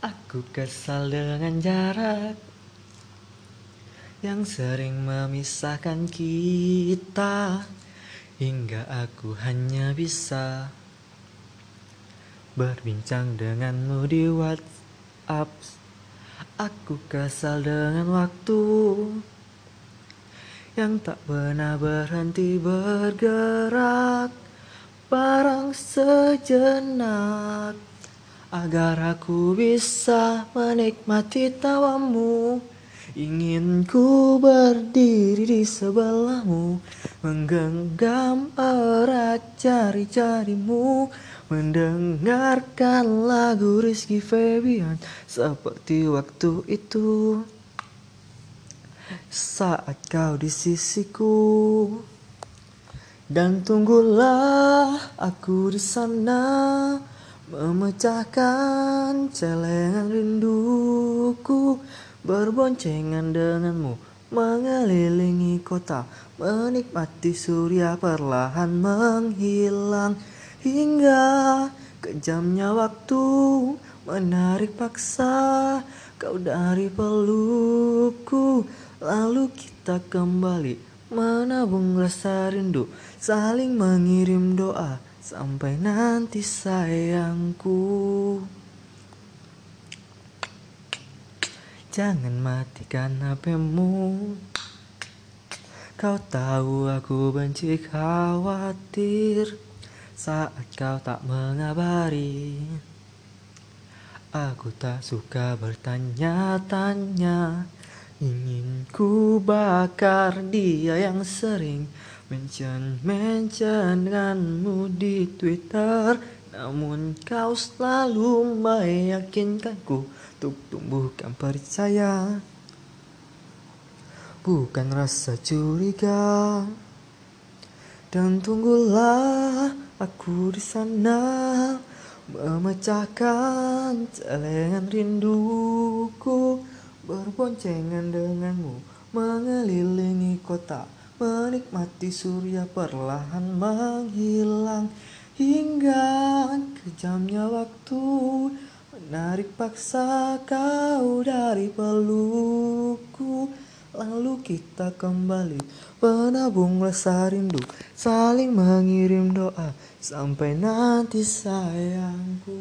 Aku kesal dengan jarak yang sering memisahkan kita, hingga aku hanya bisa berbincang denganmu di WhatsApp. Aku kesal dengan waktu yang tak pernah berhenti bergerak, barang sejenak agar aku bisa menikmati tawamu. Ingin ku berdiri di sebelahmu, menggenggam erat jari-jarimu, mendengarkan lagu Rizky Febian seperti waktu itu. Saat kau di sisiku dan tunggulah aku di sana Memecahkan celengan rinduku Berboncengan denganmu Mengelilingi kota Menikmati surya perlahan menghilang. Hingga kejamnya waktu Menarik paksa kau dari pelukku Lalu kita kembali menabung rasa rindu Saling mengirim doa Sampai nanti sayangku. Jangan matikan HPmu Kau tahu aku benci khawatir. Saat kau tak mengabari Aku tak suka bertanya-tanya. Ingin ku bakar dia yang sering Mention-mention denganmu di Twitter. Namun kau selalu meyakinkanku Untuk tumbuhkan percaya. Bukan rasa curiga. Dan tunggulah aku di sana Memecahkan celengan rinduku. Berboncengan denganmu Mengelilingi kota Menikmati surya perlahan menghilang Hingga kejamnya waktu Menarik paksa kau dari pelukku Lalu kita kembali Menabung rasa rindu Saling mengirim doa Sampai nanti sayangku